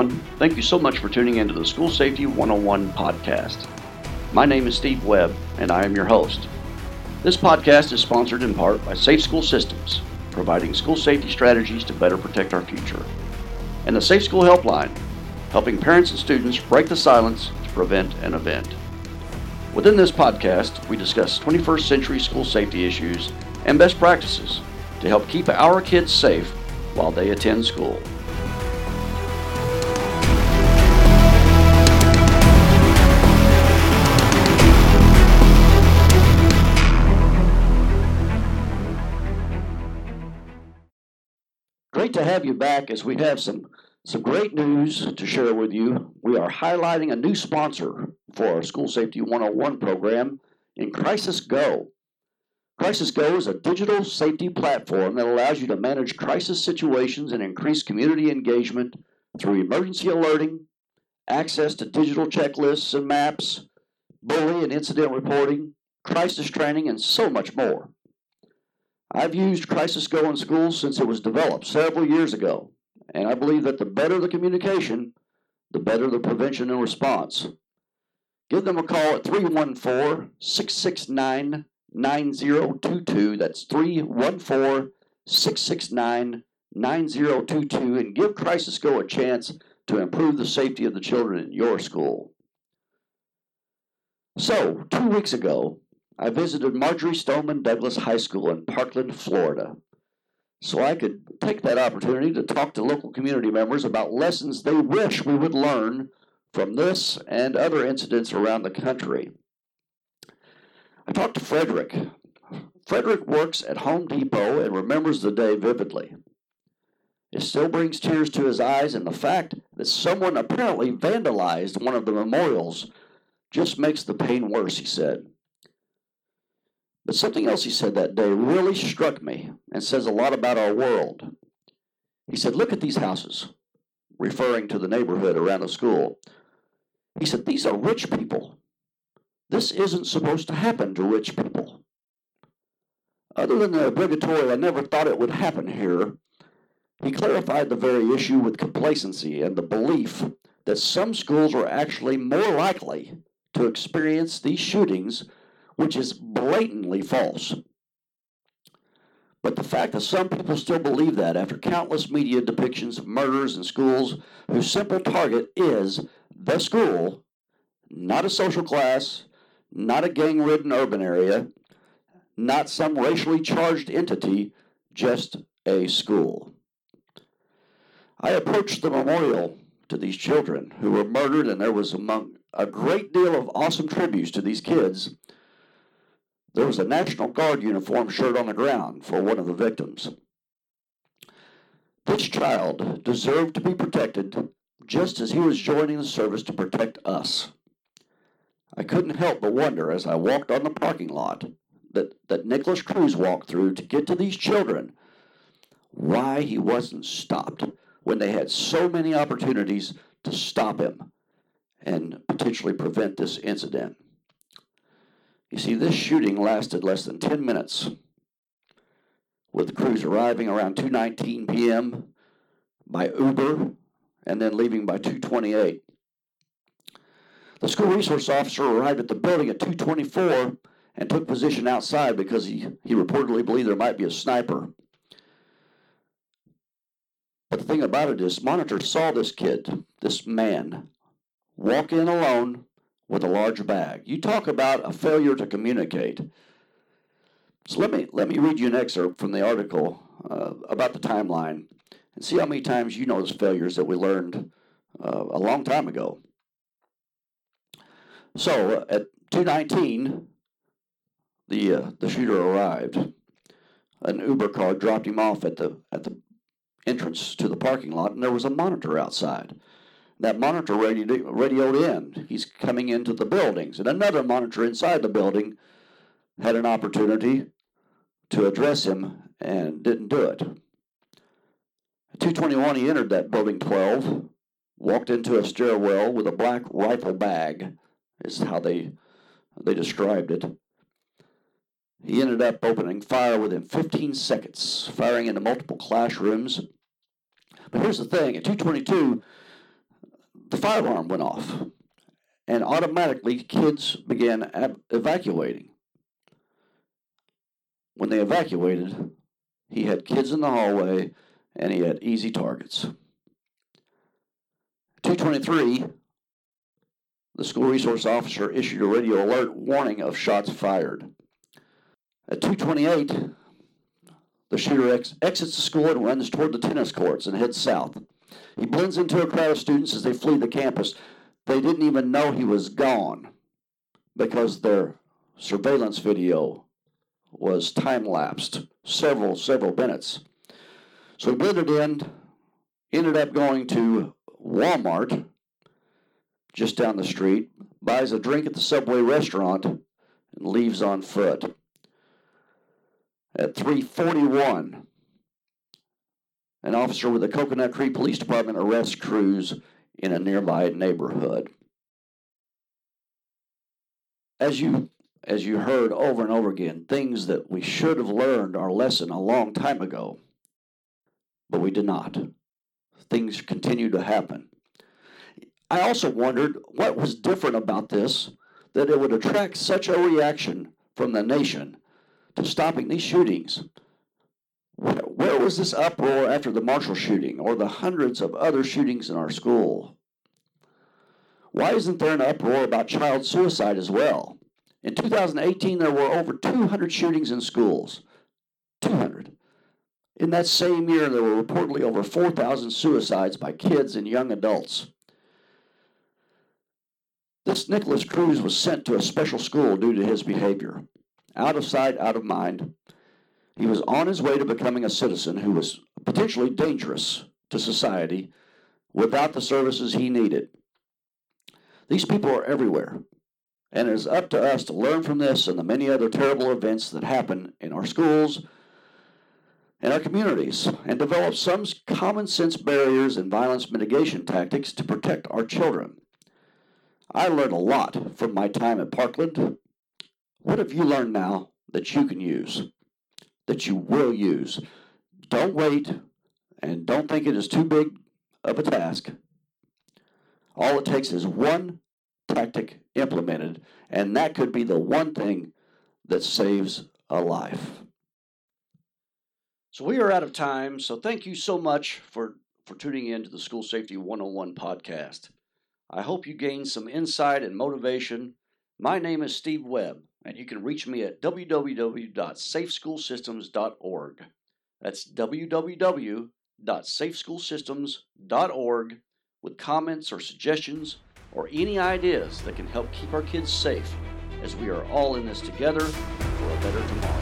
Everyone. Thank you so much for tuning into the School Safety 101 podcast. My name is Steve Webb, and I am your host. This podcast is sponsored in part by Safe School Systems, providing school safety strategies to better protect our future, and the Safe School Helpline, helping parents and students break the silence to prevent an event. Within this podcast, we discuss 21st century school safety issues and best practices to help keep our kids safe while they attend school. To have you back as we have some some great news to share with you. We are highlighting a new sponsor for our School Safety 101 program in CrisisGo. Crisis Go is a digital safety platform that allows you to manage crisis situations and increase community engagement through emergency alerting, access to digital checklists and maps, bully and incident reporting, crisis training, and so much more. I've used CrisisGo in schools since it was developed several years ago, and I believe that the better the communication, the better the prevention and response. Give them a call at 314 669 9022. That's 314 669 9022 and give CrisisGo a chance to improve the safety of the children in your school. So, two weeks ago, I visited Marjory Stoneman Douglas High School in Parkland, Florida, so I could take that opportunity to talk to local community members about lessons they wish we would learn from this and other incidents around the country. I talked to Frederick. Frederick works at Home Depot and remembers the day vividly. It still brings tears to his eyes, and the fact that someone apparently vandalized one of the memorials just makes the pain worse, he said. But something else he said that day really struck me and says a lot about our world. He said, Look at these houses, referring to the neighborhood around the school. He said, These are rich people. This isn't supposed to happen to rich people. Other than the obligatory, I never thought it would happen here, he clarified the very issue with complacency and the belief that some schools are actually more likely to experience these shootings, which is blatantly false. But the fact that some people still believe that after countless media depictions of murders in schools whose simple target is the school, not a social class, not a gang ridden urban area, not some racially charged entity, just a school. I approached the memorial to these children who were murdered, and there was among a great deal of awesome tributes to these kids. There was a National Guard uniform shirt on the ground for one of the victims. This child deserved to be protected just as he was joining the service to protect us. I couldn't help but wonder as I walked on the parking lot that, that Nikolas Cruz walked through to get to these children why he wasn't stopped when they had so many opportunities to stop him and potentially prevent this incident. You see, this shooting lasted less than 10 minutes, with the Cruz arriving around 2:19 p.m. by Uber and then leaving by 2:28. The school resource officer arrived at the building at 224 and took position outside because he, he reportedly believed there might be a sniper. But the thing about it is, monitor saw this kid, this man, walk in alone with a large bag. You talk about a failure to communicate. So let me let me read you an excerpt from the article uh, about the timeline and see how many times you those failures that we learned uh, a long time ago. So at 219, the uh, the shooter arrived. An Uber car dropped him off at the at the entrance to the parking lot, and there was a monitor outside. That monitor radioed, radioed in. He's coming into the buildings, and another monitor inside the building had an opportunity to address him and didn't do it. At 221, he entered that building 12, walked into a stairwell with a black rifle bag, is how they they described it. He ended up opening fire within 15 seconds, firing into multiple classrooms. But here's the thing at 222, the fire alarm went off, and automatically kids began ab- evacuating. When they evacuated, he had kids in the hallway and he had easy targets. 223, the school resource officer issued a radio alert warning of shots fired. At 228, the shooter ex- exits the school and runs toward the tennis courts and heads south. He blends into a crowd of students as they flee the campus. They didn't even know he was gone because their surveillance video was time lapsed several, several minutes. So he blended in, ended up going to Walmart just down the street, buys a drink at the Subway restaurant, and leaves on foot. At 341, an officer with the Coconut Creek Police Department arrests Cruz in a nearby neighborhood. As you as you heard over and over again, things that we should have learned our lesson a long time ago, but we did not. Things continue to happen. I also wondered what was different about this that it would attract such a reaction from the nation to stopping these shootings. Where was this uproar after the Marshall shooting or the hundreds of other shootings in our school? Why isn't there an uproar about child suicide as well? In 2018, there were over 200 shootings in schools. 200. In that same year, there were reportedly over 4,000 suicides by kids and young adults. This Nikolas Cruz was sent to a special school due to his behavior. Out of sight, out of mind. He was on his way to becoming a citizen who was potentially dangerous to society without the services he needed. These people are everywhere. And it is up to us to learn from this and the many other terrible events that happen in our schools and our communities and develop some common sense barriers and violence mitigation tactics to protect our children. I learned a lot from my time at Parkland. What have you learned now that you can use, that you will use? Don't wait and don't think it is too big of a task. All it takes is one tactic implemented, and that could be the one thing that saves a life. So we are out of time, so thank you so much for, for tuning in to the School Safety 101 podcast. I hope you gained some insight and motivation. My name is Steve Webb, and you can reach me at www.safeschoolsystems.org. That's www.safeschoolsystems.org with comments or suggestions or any ideas that can help keep our kids safe as we are all in this together for a better tomorrow.